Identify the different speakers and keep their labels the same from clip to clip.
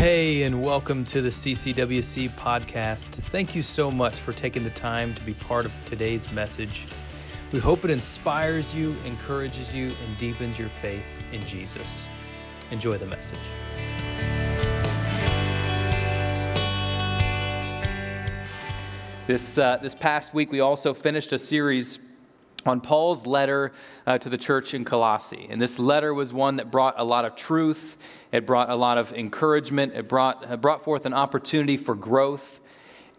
Speaker 1: Hey, and welcome to the CCWC podcast. Thank you so much for taking the time to be part of today's message. We hope it inspires you, encourages you, and deepens your faith in Jesus. Enjoy the message.
Speaker 2: This, uh, this past week, we also finished a series on Paul's letter uh, to the church in Colossae. And this letter was one that brought a lot of truth, it brought a lot of encouragement, it brought, it brought forth an opportunity for growth.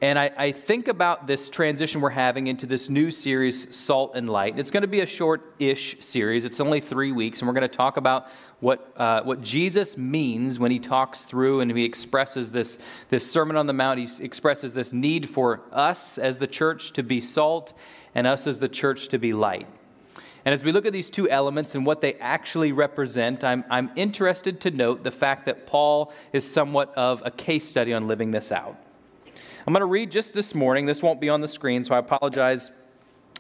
Speaker 2: And I, I, think about this transition we're having into this new series, Salt and Light. It's going to be a short ish series, it's only three weeks, and we're going to talk about what, uh, what Jesus means when he talks through and he expresses this, this Sermon on the Mount. He expresses this need for us as the church to be salt and us as the church to be light. And as we look at these two elements and what they actually represent, I'm, I'm interested to note the fact that Paul is somewhat of a case study on living this out. I'm going to read just this morning. This won't be on the screen, so I apologize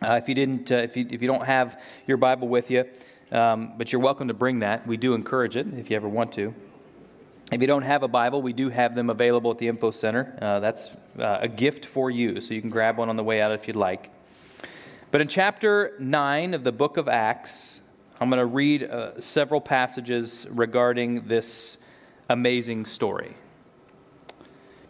Speaker 2: uh, if you didn't, uh, if, you, if you don't have your Bible with you. Um, but you're welcome to bring that. We do encourage it if you ever want to. If you don't have a Bible, we do have them available at the Info Center. Uh, that's uh, a gift for you, so you can grab one on the way out if you'd like. But in chapter 9 of the book of Acts, I'm going to read uh, several passages regarding this amazing story.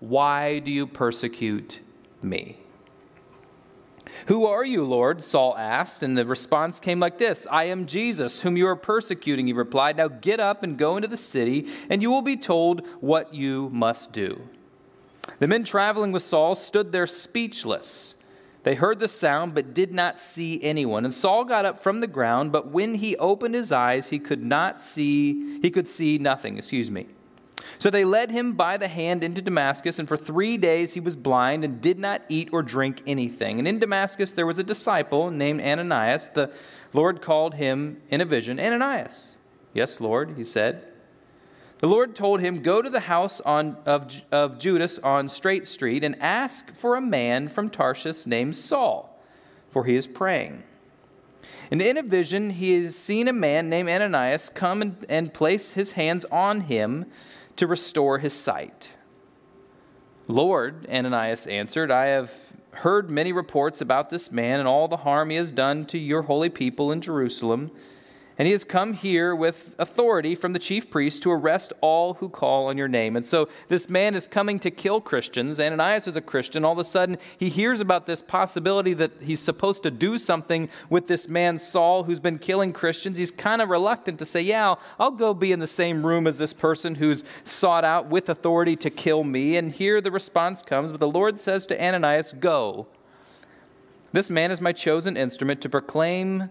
Speaker 2: why do you persecute me? Who are you, Lord? Saul asked, and the response came like this I am Jesus, whom you are persecuting, he replied. Now get up and go into the city, and you will be told what you must do. The men traveling with Saul stood there speechless. They heard the sound, but did not see anyone. And Saul got up from the ground, but when he opened his eyes, he could not see, he could see nothing, excuse me. So they led him by the hand into Damascus, and for three days he was blind and did not eat or drink anything. And in Damascus there was a disciple named Ananias. The Lord called him in a vision Ananias. Yes, Lord, he said. The Lord told him, Go to the house on, of, of Judas on Straight Street and ask for a man from Tarshish named Saul, for he is praying. And in a vision, he has seen a man named Ananias come and, and place his hands on him to restore his sight. Lord, Ananias answered, I have heard many reports about this man and all the harm he has done to your holy people in Jerusalem. And he has come here with authority from the chief priest to arrest all who call on your name. And so this man is coming to kill Christians. Ananias is a Christian. All of a sudden, he hears about this possibility that he's supposed to do something with this man, Saul, who's been killing Christians. He's kind of reluctant to say, Yeah, I'll go be in the same room as this person who's sought out with authority to kill me. And here the response comes. But the Lord says to Ananias, Go. This man is my chosen instrument to proclaim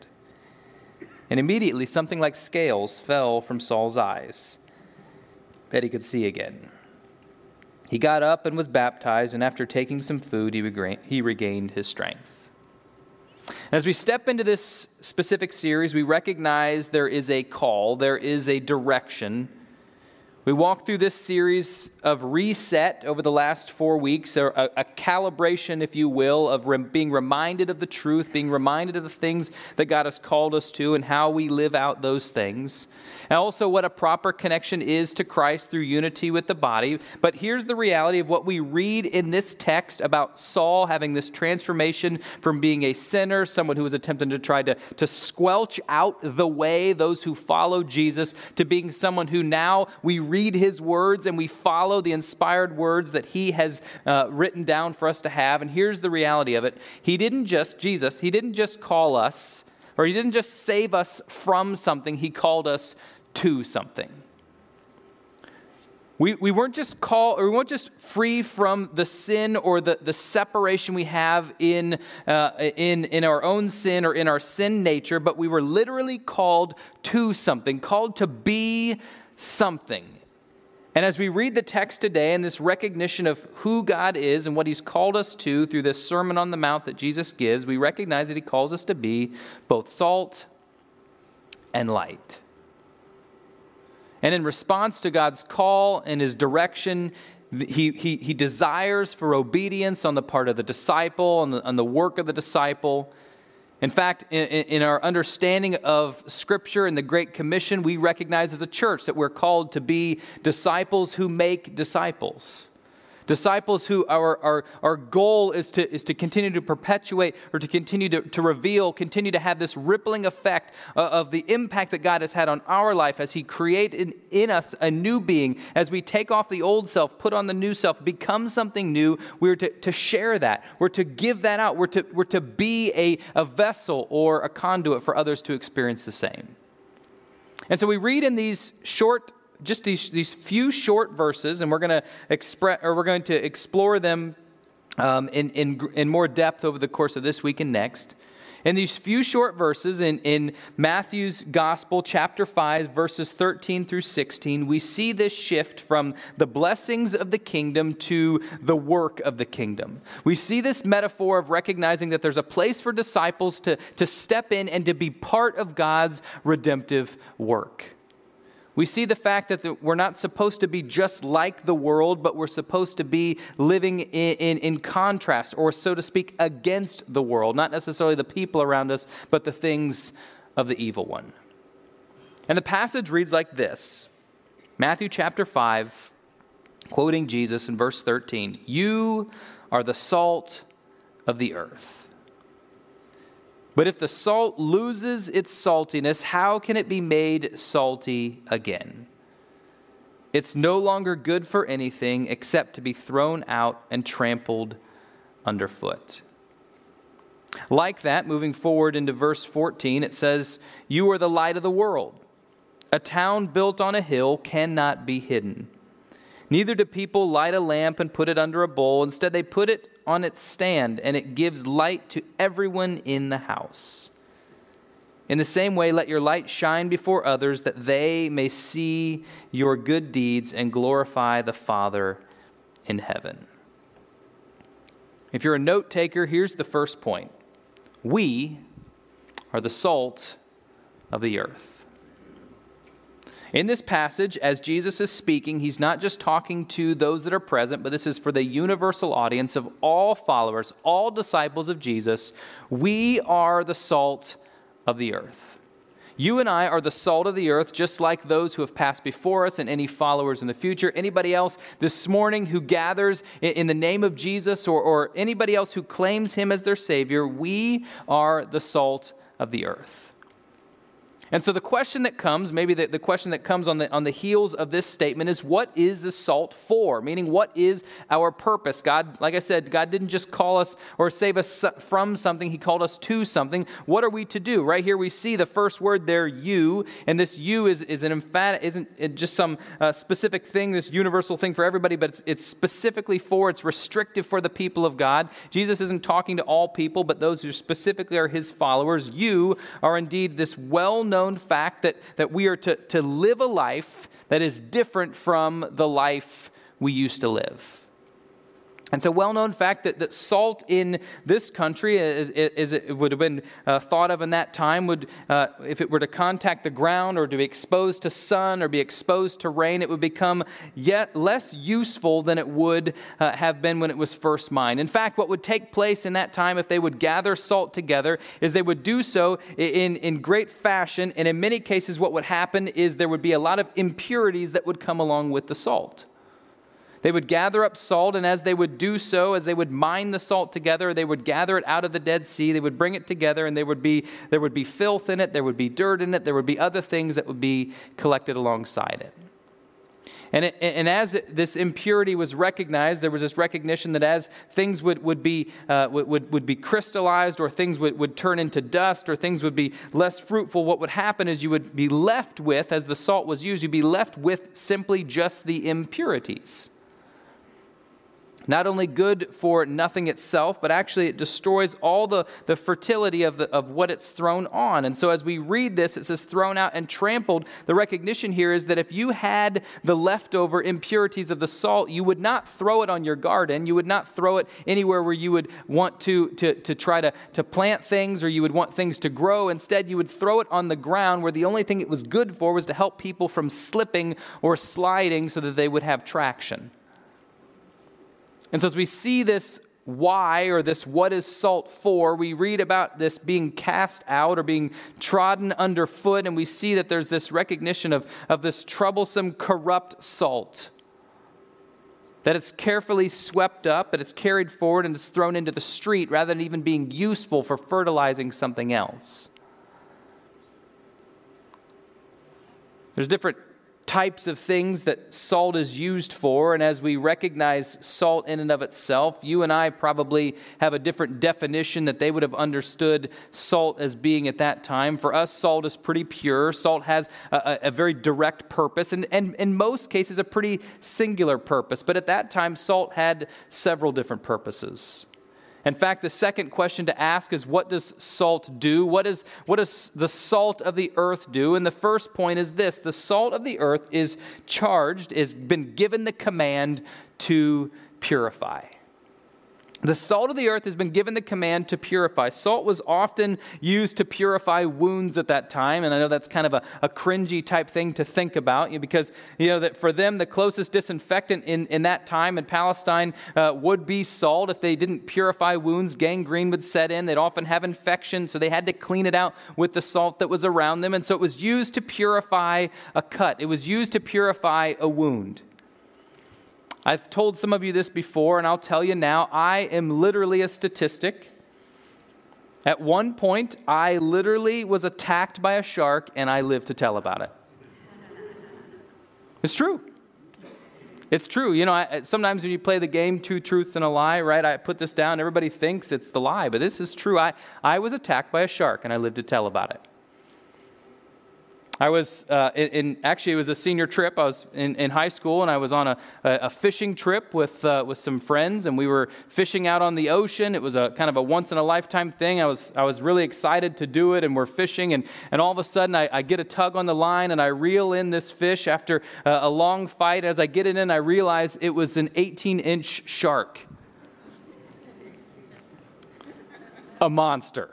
Speaker 2: And immediately something like scales fell from Saul's eyes that he could see again. He got up and was baptized, and after taking some food, he regained his strength. As we step into this specific series, we recognize there is a call, there is a direction we walk through this series of reset over the last four weeks, a, a calibration, if you will, of being reminded of the truth, being reminded of the things that God has called us to, and how we live out those things. And also what a proper connection is to Christ through unity with the body. But here's the reality of what we read in this text about Saul having this transformation from being a sinner, someone who was attempting to try to, to squelch out the way, those who follow Jesus, to being someone who now we read his words and we follow follow the inspired words that He has uh, written down for us to have. And here's the reality of it He didn't just, Jesus, He didn't just call us, or He didn't just save us from something, He called us to something. We, we weren't just called, or we weren't just free from the sin or the, the separation we have in, uh, in, in our own sin or in our sin nature, but we were literally called to something, called to be something. And as we read the text today and this recognition of who God is and what He's called us to through this Sermon on the Mount that Jesus gives, we recognize that He calls us to be both salt and light. And in response to God's call and his direction, he, he, he desires for obedience on the part of the disciple, and the, on the work of the disciple. In fact, in, in, our understanding of Scripture and the Great Commission, we recognize as a church that we're called to be disciples who make disciples. Disciples who our, our, our goal is to, is to continue to perpetuate or to continue to, to reveal, continue to have this rippling effect uh, of the impact that God has had on our life as He created in, in us a new being. As we take off the old self, put on the new self, become something new, we're to, to share that. We're to give that out. We're to, we're to be a, a vessel or a conduit for others to experience the same. And so we read in these short just these, these few short verses, and we're going to express or we're going to explore them um, in, in, in more depth over the course of this week and next. In these few short verses in, in Matthew's Gospel, chapter 5, verses 13 through 16, we see this shift from the blessings of the kingdom to the work of the kingdom. We see this metaphor of recognizing that there's a place for disciples to, to step in and to be part of God's redemptive work. We see the fact that we're not supposed to be just like the world, but we're supposed to be living in, in, in, contrast, or so to speak, against the world. Not necessarily the people around us, but the things of the evil one. And the passage reads like this Matthew chapter 5, quoting Jesus in verse 13 You are the salt of the earth. But if the salt loses its saltiness, how can it be made salty again? It's no longer good for anything except to be thrown out and trampled underfoot. Like that, moving forward into verse 14, it says, You are the light of the world. A town built on a hill cannot be hidden. Neither do people light a lamp and put it under a bowl. Instead, they put it on its stand, and it gives light to everyone in the house. In the same way, let your light shine before others, that they may see your good deeds and glorify the Father in heaven. If you're a note taker, here's the first point We are the salt of the earth. In this passage, as Jesus is speaking, he's not just talking to those that are present, but this is for the universal audience of all followers, all disciples of Jesus. We are the salt of the earth. You and I are the salt of the earth, just like those who have passed before us and any followers in the future. Anybody else this morning who gathers in the name of Jesus or, or anybody else who claims him as their Savior, we are the salt of the earth. And so the question that comes, maybe the, the question that comes on the, on the heels of this statement is what is the salt for? Meaning, what is our purpose? God, like I said, God didn't just call us or save us from something, He called us to something. What are we to do? Right here we see the first word there, you, and this you is, is an emphatic, isn't just some uh, specific thing, this universal thing for everybody, but it's, it's specifically for, it's restrictive for the people of God. Jesus isn't talking to all people, but those who specifically are His followers. You are indeed this well known known fact that, that we are to, to live a life that is different from the life we used to live. And it's a well known fact that, that salt in this country, as it would have been uh, thought of in that time, would, uh, if it were to contact the ground or to be exposed to sun or be exposed to rain, it would become yet less useful than it would uh, have been when it was first mined. In fact, what would take place in that time if they would gather salt together is they would do so in, in great fashion, and in many cases, what would happen is there would be a lot of impurities that would come along with the salt. They would gather up salt, and as they would do so, as they would mine the salt together, they would gather it out of the Dead Sea. They would bring it together, and there would be, there would be filth in it, there would be dirt in it, there would be other things that would be collected alongside it. And, it, and as it, this impurity was recognized, there was this recognition that as things would, would, be, uh, would, would be crystallized, or things would, would turn into dust, or things would be less fruitful, what would happen is you would be left with, as the salt was used, you'd be left with simply just the impurities. Not only good for nothing itself, but actually it destroys all the, the fertility of, the, of what it's thrown on. And so as we read this, it says thrown out and trampled. The recognition here is that if you had the leftover impurities of the salt, you would not throw it on your garden. You would not throw it anywhere where you would want to, to, to try to, to plant things or you would want things to grow. Instead, you would throw it on the ground where the only thing it was good for was to help people from slipping or sliding so that they would have traction. And so, as we see this why or this what is salt for, we read about this being cast out or being trodden underfoot, and we see that there's this recognition of, of this troublesome, corrupt salt. That it's carefully swept up, that it's carried forward and it's thrown into the street rather than even being useful for fertilizing something else. There's different types of things that salt is used for. And as we recognize salt in and of itself, you and I probably have a different definition that they would have understood salt as being at that time. For us, salt is pretty pure. Salt has a, a very direct purpose, and, and in most cases, a pretty singular purpose. But at that time, salt had several different purposes. In fact, the second question to ask is what does salt do? What, is, what does the salt of the earth do? And the first point is this the salt of the earth is charged, has been given the command to purify. The salt of the earth has been given the command to purify. Salt was often used to purify wounds at that time, and I know that's kind of a, a cringy type thing to think about because you know that for them the closest disinfectant in, in that time in Palestine uh, would be salt. If they didn't purify wounds, gangrene would set in. They'd often have infection, so they had to clean it out with the salt that was around them, and so it was used to purify a cut. It was used to purify a wound. I've told some of you this before, and I'll tell you now I am literally a statistic. At one point, I literally was attacked by a shark, and I live to tell about it. It's true. It's true. You know, I, sometimes when you play the game, two truths and a lie, right? I put this down, everybody thinks it's the lie, but this is true. I, I was attacked by a shark, and I live to tell about it. I was uh, in, actually, it was a senior trip. I was in, in high school and I was on a, a fishing trip with, uh, with some friends and we were fishing out on the ocean. It was a kind of a once in a lifetime thing. I was, I was really excited to do it and we're fishing and, and all of a sudden I, I get a tug on the line and I reel in this fish after uh, a long fight. As I get it in, I realize it was an 18 inch shark. A monster.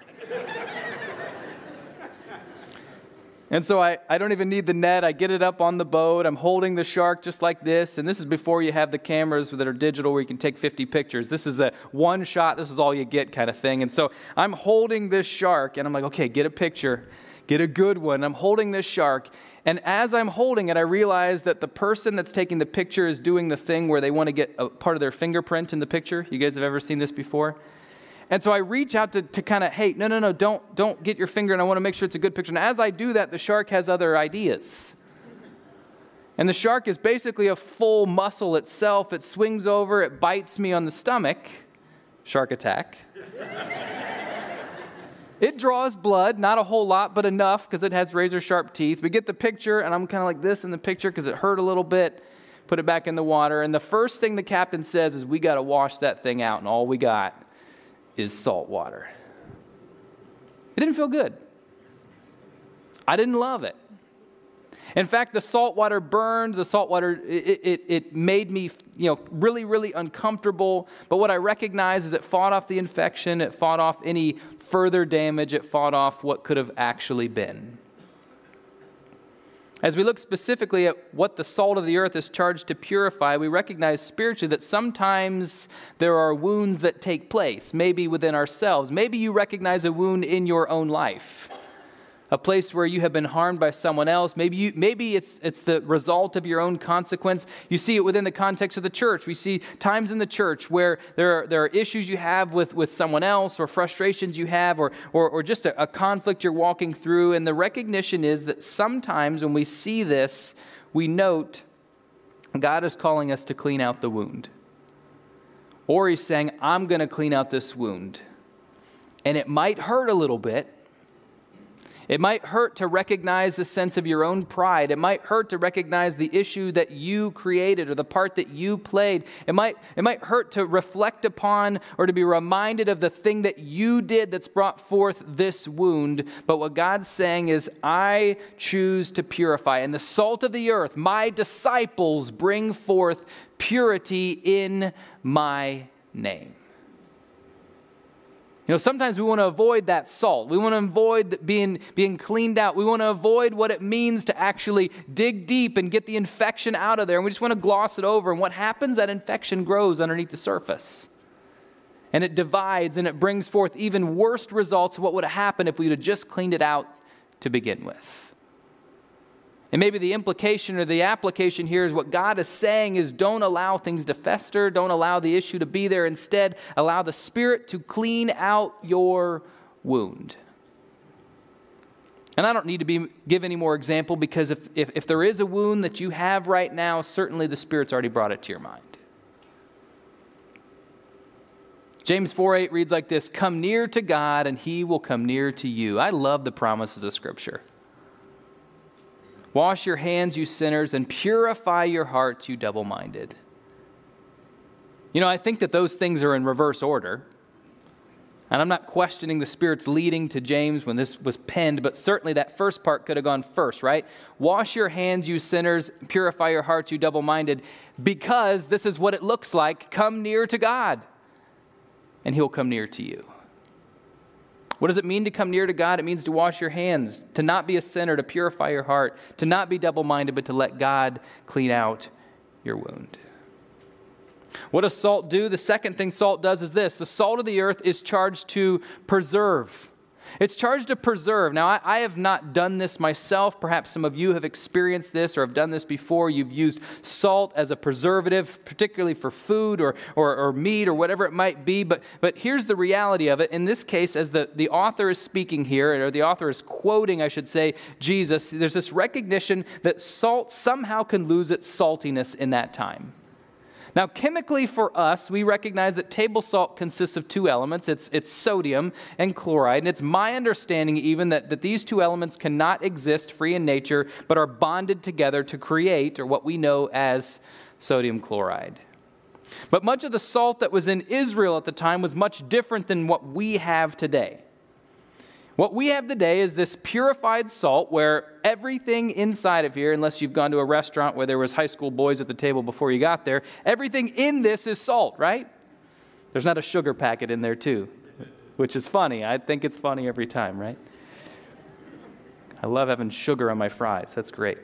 Speaker 2: And so I, I don't even need the net. I get it up on the boat. I'm holding the shark just like this. And this is before you have the cameras that are digital where you can take 50 pictures. This is a one shot, this is all you get kind of thing. And so I'm holding this shark and I'm like, okay, get a picture, get a good one. I'm holding this shark. And as I'm holding it, I realize that the person that's taking the picture is doing the thing where they want to get a part of their fingerprint in the picture. You guys have ever seen this before? And so I reach out to, to kind of, hey, no, no, no, don't, don't get your finger, and I want to make sure it's a good picture. And as I do that, the shark has other ideas. And the shark is basically a full muscle itself. It swings over, it bites me on the stomach. Shark attack. it draws blood, not a whole lot, but enough because it has razor sharp teeth. We get the picture, and I'm kind of like this in the picture because it hurt a little bit. Put it back in the water. And the first thing the captain says is, We got to wash that thing out. And all we got is salt water. It didn't feel good. I didn't love it. In fact, the salt water burned, the salt water, it, it, it, made me you know, really, really uncomfortable. But what I recognize is it fought off the infection, it fought off any further damage, it fought off what could have actually been. As we look specifically at what the salt of the earth is charged to purify, we recognize spiritually that sometimes there are wounds that take place, maybe within ourselves. Maybe you recognize a wound in your own life a place where you have been harmed by someone else. Maybe, you, maybe it's, it's the result of your own consequence. You see it within the context of the church. We see times in the church where there are, there are issues you have with, with someone else, or frustrations you have, or, or, or just a, a conflict you're walking through. And the recognition is that sometimes when we see this, we note God is calling us to clean out the wound. Or He's saying, I'm going to clean out this wound. And it might hurt a little bit, it might hurt to recognize the sense of your own pride. It might hurt to recognize the issue that you created or the part that you played. It might, it might hurt to reflect upon or to be reminded of the thing that you did that's brought forth this wound. But what God's saying is, I choose to purify. And the salt of the earth, my disciples, bring forth purity in my name. You know, sometimes we want to avoid that salt. We want to avoid being, being cleaned out. We want to avoid what it means to actually dig deep and get the infection out of there. And we just want to gloss it over. And what happens? That infection grows underneath the surface. And it divides and it brings forth even worse results of what would have happened if we would just cleaned it out to begin with. And maybe the implication or the application here is what God is saying is don't allow things to fester, don't allow the issue to be there. Instead, allow the Spirit to clean out your wound. And I don't need to be, give any more example because if, if, if there is a wound that you have right now, certainly the Spirit's already brought it to your mind. James 4 8 reads like this Come near to God, and he will come near to you. I love the promises of Scripture. Wash your hands, you sinners, and purify your hearts, you double minded. You know, I think that those things are in reverse order. And I'm not questioning the Spirit's leading to James when this was penned, but certainly that first part could have gone first, right? Wash your hands, you sinners, purify your hearts, you double minded, because this is what it looks like. Come near to God, and He'll come near to you. What does it mean to come near to God? It means to wash your hands, to not be a sinner, to purify your heart, to not be double minded, but to let God clean out your wound. What does salt do? The second thing salt does is this the salt of the earth is charged to preserve. It's charged to preserve. Now, I, I, have not done this myself. Perhaps some of you have experienced this or have done this before. You've used salt as a preservative, particularly for food or, or, or meat or whatever it might be. But, but here's the reality of it. In this case, as the, the author is speaking here, or the author is quoting, I should say, Jesus, there's this recognition that salt somehow can lose its saltiness in that time. Now, chemically for us, we recognize that table salt consists of two elements it's, it's sodium and chloride. And it's my understanding, even, that, that these two elements cannot exist free in nature, but are bonded together to create, or what we know as sodium chloride. But much of the salt that was in Israel at the time was much different than what we have today. What we have today is this purified salt where everything inside of here, unless you've gone to a restaurant where there was high school boys at the table before you got there, everything in this is salt, right? There's not a sugar packet in there too, which is funny. I think it's funny every time, right? I love having sugar on my fries. That's great.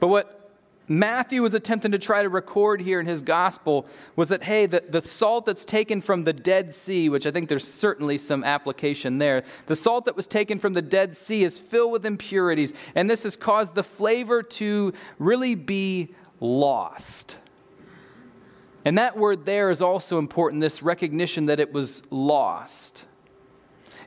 Speaker 2: But what Matthew was attempting to try to record here in his gospel was that, hey, the, the salt that's taken from the Dead Sea, which I think there's certainly some application there, the salt that was taken from the Dead Sea is filled with impurities, and this has caused the flavor to really be lost. And that word there is also important this recognition that it was lost.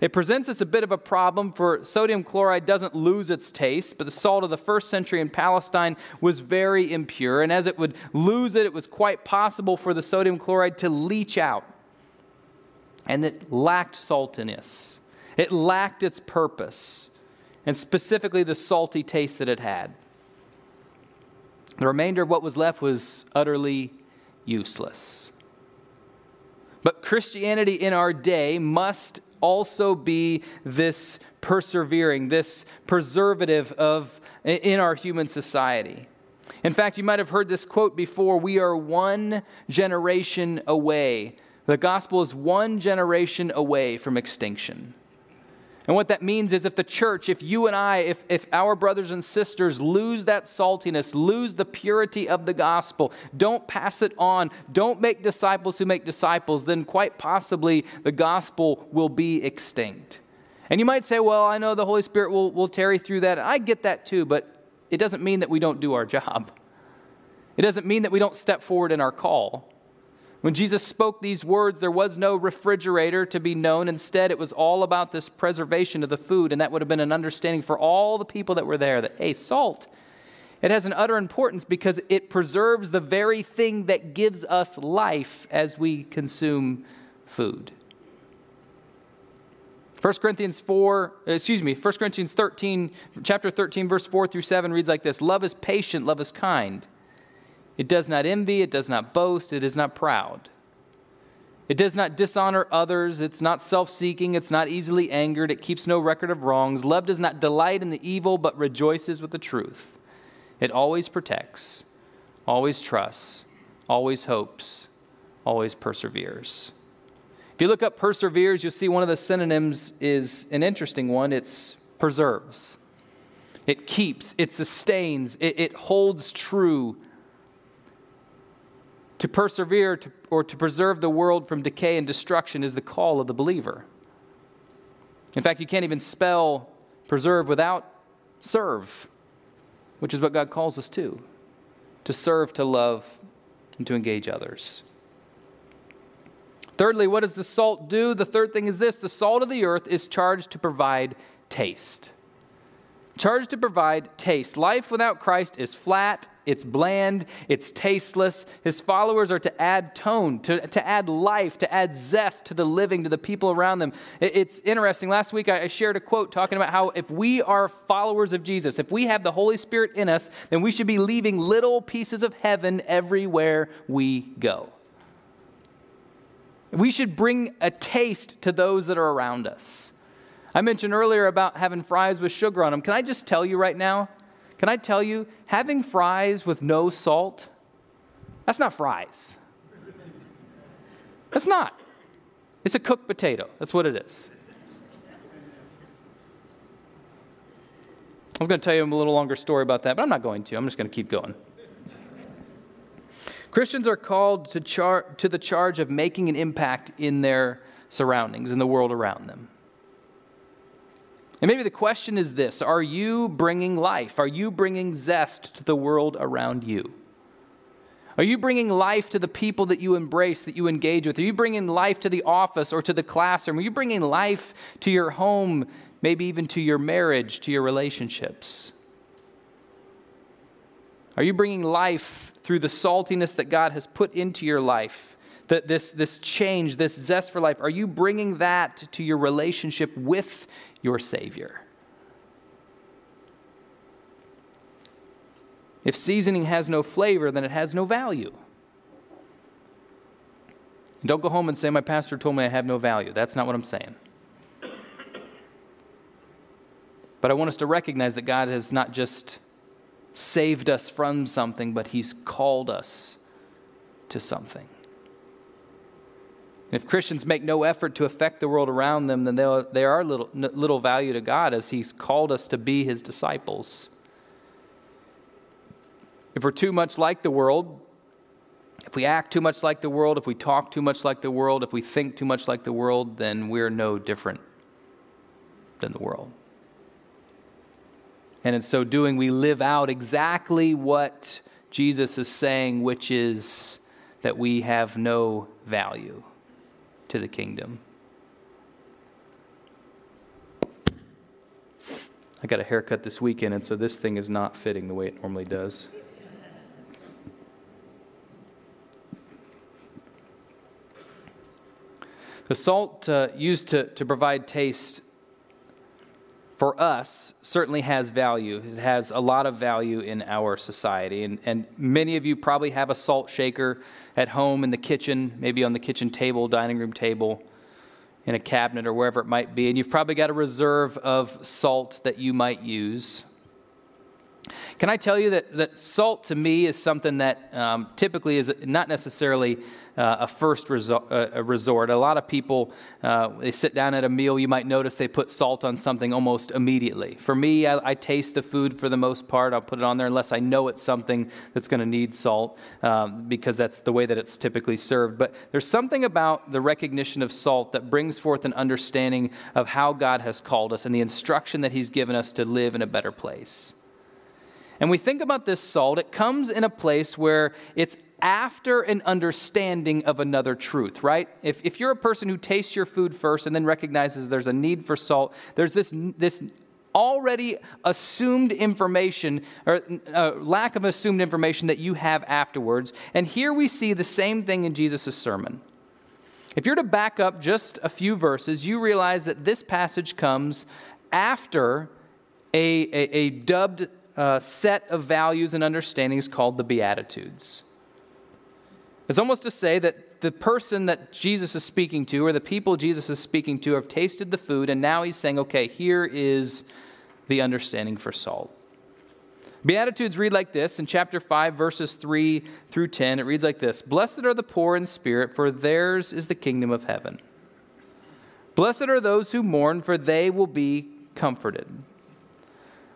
Speaker 2: It presents us a bit of a problem, for sodium chloride doesn't lose its taste, but the salt of the first century in Palestine was very impure, and as it would lose it, it was quite possible for the sodium chloride to leach out. And it lacked saltiness, it lacked its purpose, and specifically the salty taste that it had. The remainder of what was left was utterly useless. But Christianity in our day must also be this persevering, this preservative of in our human society. In fact, you might have heard this quote before we are one generation away. The gospel is one generation away from extinction. And what that means is if the church, if you and I, if, if our brothers and sisters lose that saltiness, lose the purity of the gospel, don't pass it on, don't make disciples who make disciples, then quite possibly the gospel will be extinct. And you might say, well, I know the Holy Spirit will, will tarry through that. I get that too, but it doesn't mean that we don't do our job. It doesn't mean that we don't step forward in our call. When Jesus spoke these words, there was no refrigerator to be known. Instead, it was all about this preservation of the food, and that would have been an understanding for all the people that were there that, hey, salt, It has an utter importance because it preserves the very thing that gives us life as we consume food. 1 Corinthians 4, excuse me, 1 Corinthians 13, chapter 13, verse 4 through 7 reads like this Love is patient, love is kind. It does not envy, it does not boast, it is not proud. It does not dishonor others, it's not self seeking, it's not easily angered, it keeps no record of wrongs. Love does not delight in the evil, but rejoices with the truth. It always protects, always trusts, always hopes, always perseveres. If you look up perseveres, you'll see one of the synonyms is an interesting one it's preserves. It keeps, it sustains, it, it holds true. To persevere to, or to preserve the world from decay and destruction is the call of the believer. In fact, you can't even spell preserve without serve, which is what God calls us to to serve, to love, and to engage others. Thirdly, what does the salt do? The third thing is this the salt of the earth is charged to provide taste. Charged to provide taste. Life without Christ is flat, it's bland, it's tasteless. His followers are to add tone, to, to add life, to add zest to the living, to the people around them. It's interesting. Last week I shared a quote talking about how if we are followers of Jesus, if we have the Holy Spirit in us, then we should be leaving little pieces of heaven everywhere we go. We should bring a taste to those that are around us. I mentioned earlier about having fries with sugar on them. Can I just tell you right now? Can I tell you, having fries with no salt, that's not fries. That's not. It's a cooked potato. That's what it is. I was going to tell you a little longer story about that, but I'm not going to. I'm just going to keep going. Christians are called to, char- to the charge of making an impact in their surroundings, in the world around them. And maybe the question is this Are you bringing life? Are you bringing zest to the world around you? Are you bringing life to the people that you embrace, that you engage with? Are you bringing life to the office or to the classroom? Are you bringing life to your home, maybe even to your marriage, to your relationships? Are you bringing life through the saltiness that God has put into your life, this, this change, this zest for life, are you bringing that to your relationship with your Savior? If seasoning has no flavor, then it has no value. Don't go home and say, My pastor told me I have no value. That's not what I'm saying. But I want us to recognize that God has not just saved us from something, but He's called us to something. If Christians make no effort to affect the world around them, then they are little, little value to God as He's called us to be His disciples. If we're too much like the world, if we act too much like the world, if we talk too much like the world, if we think too much like the world, then we're no different than the world. And in so doing, we live out exactly what Jesus is saying, which is that we have no value to the kingdom. I got a haircut this weekend, and so this thing is not fitting the way it normally does. The salt uh, used to, to provide taste for us certainly has value. It has a lot of value in our society. And, and many of you probably have a salt shaker at home in the kitchen, maybe on the kitchen table, dining room table, in a cabinet, or wherever it might be. And you've probably got a reserve of salt that you might use. Can I tell you that, that salt to me is something that um, typically is not necessarily uh, a first resort, uh, a resort. A lot of people, uh, they sit down at a meal, you might notice they put salt on something almost immediately. For me, I, I taste the food for the most part. I'll put it on there unless I know it's something that's going to need salt um, because that's the way that it's typically served. But there's something about the recognition of salt that brings forth an understanding of how God has called us and the instruction that He's given us to live in a better place. And we think about this salt, it comes in a place where it's after an understanding of another truth, right? If, if you're a person who tastes your food first and then recognizes there's a need for salt, there's this, this already assumed information, or uh, lack of assumed information that you have afterwards. And here we see the same thing in Jesus' sermon. If you're to back up just a few verses, you realize that this passage comes after a, a, a dubbed uh, set of values and understandings called the Beatitudes. It's almost to say that the person that Jesus is speaking to, or the people Jesus is speaking to, have tasted the food, and now he's saying, okay, here is the understanding for salt. Beatitudes read like this in chapter 5, verses 3 through 10. It reads like this Blessed are the poor in spirit, for theirs is the kingdom of heaven. Blessed are those who mourn, for they will be comforted.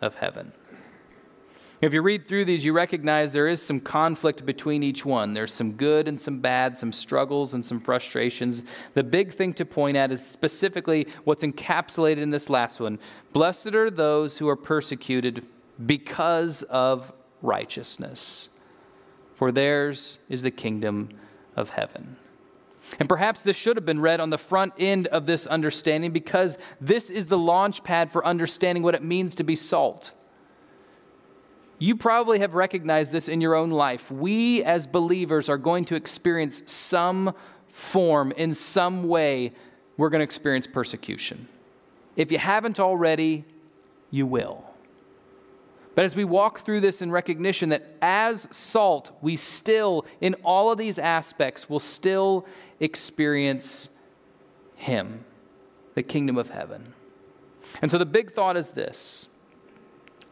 Speaker 2: of heaven. If you read through these, you recognize there is some conflict between each one. There's some good and some bad, some struggles and some frustrations. The big thing to point at is specifically what's encapsulated in this last one Blessed are those who are persecuted because of righteousness, for theirs is the kingdom of heaven. And perhaps this should have been read on the front end of this understanding because this is the launch pad for understanding what it means to be salt. You probably have recognized this in your own life. We as believers are going to experience some form, in some way, we're going to experience persecution. If you haven't already, you will. But as we walk through this in recognition that as salt, we still, in all of these aspects, will still experience Him, the kingdom of heaven. And so the big thought is this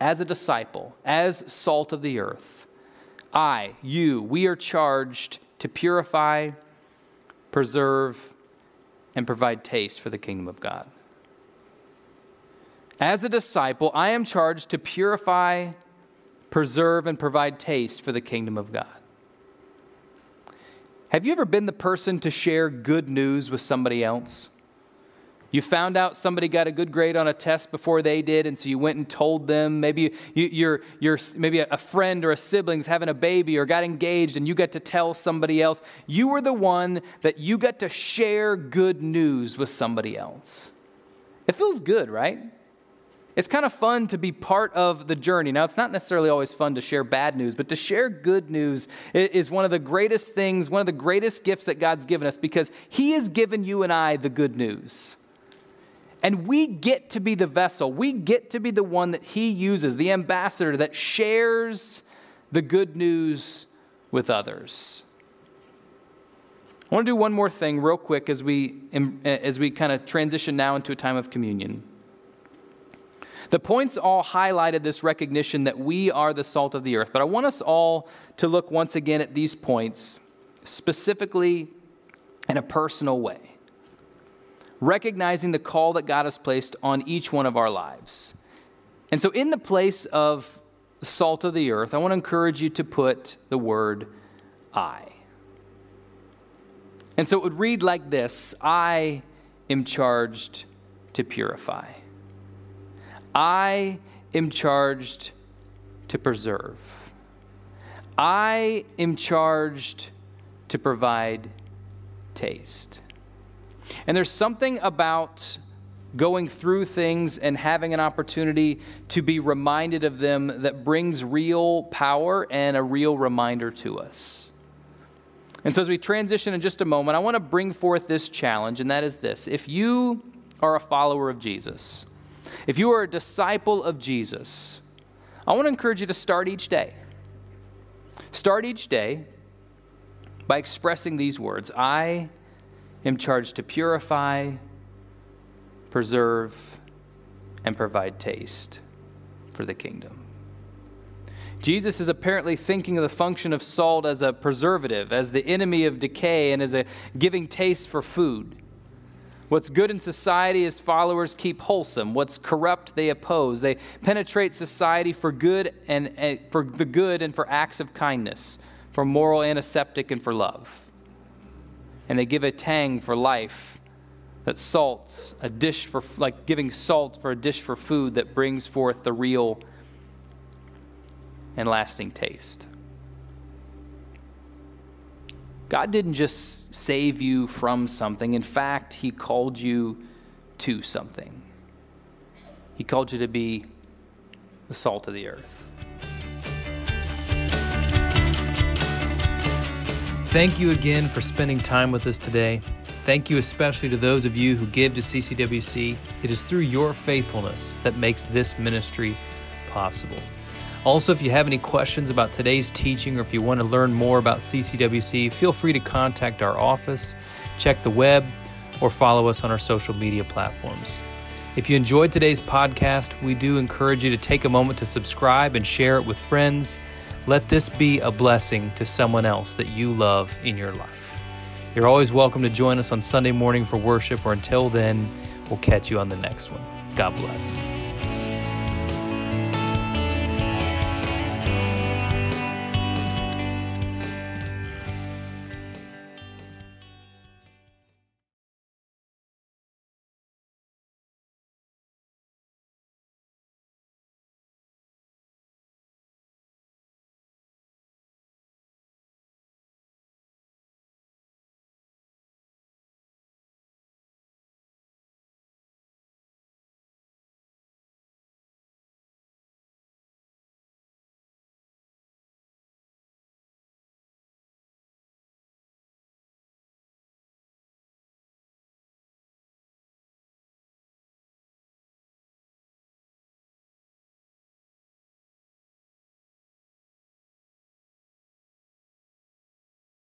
Speaker 2: as a disciple, as salt of the earth, I, you, we are charged to purify, preserve, and provide taste for the kingdom of God. As a disciple, I am charged to purify, preserve, and provide taste for the kingdom of God. Have you ever been the person to share good news with somebody else? You found out somebody got a good grade on a test before they did, and so you went and told them. Maybe you, are you're, maybe a friend or a sibling's having a baby or got engaged, and you got to tell somebody else. You were the one that you got to share good news with somebody else. It feels good, right? It's kind of fun to be part of the journey. Now, it's not necessarily always fun to share bad news, but to share good news is one of the greatest things, one of the greatest gifts that God's given us because He has given you and I the good news. And we get to be the vessel, we get to be the one that He uses, the ambassador that shares the good news with others. I want to do one more thing real quick as we, as we kind of transition now into a time of communion. The points all highlighted this recognition that we are the salt of the earth, but I want us all to look once again at these points specifically in a personal way, recognizing the call that God has placed on each one of our lives. And so, in the place of salt of the earth, I want to encourage you to put the word I. And so it would read like this I am charged to purify. I am charged to preserve. I am charged to provide taste. And there's something about going through things and having an opportunity to be reminded of them that brings real power and a real reminder to us. And so, as we transition in just a moment, I want to bring forth this challenge, and that is this. If you are a follower of Jesus, if you are a disciple of Jesus, I want to encourage you to start each day. Start each day by expressing these words I am charged to purify, preserve, and provide taste for the kingdom. Jesus is apparently thinking of the function of salt as a preservative, as the enemy of decay, and as a giving taste for food. What's good in society his followers keep wholesome. What's corrupt they oppose. They penetrate society for good and, and for the good and for acts of kindness, for moral antiseptic and for love. And they give a tang for life that salts a dish for like giving salt for a dish for food that brings forth the real and lasting taste. God didn't just save you from something. In fact, He called you to something. He called you to be the salt of the earth.
Speaker 1: Thank you again for spending time with us today. Thank you especially to those of you who give to CCWC. It is through your faithfulness that makes this ministry possible. Also, if you have any questions about today's teaching or if you want to learn more about CCWC, feel free to contact our office, check the web, or follow us on our social media platforms. If you enjoyed today's podcast, we do encourage you to take a moment to subscribe and share it with friends. Let this be a blessing to someone else that you love in your life. You're always welcome to join us on Sunday morning for worship, or until then, we'll catch you on the next one. God bless.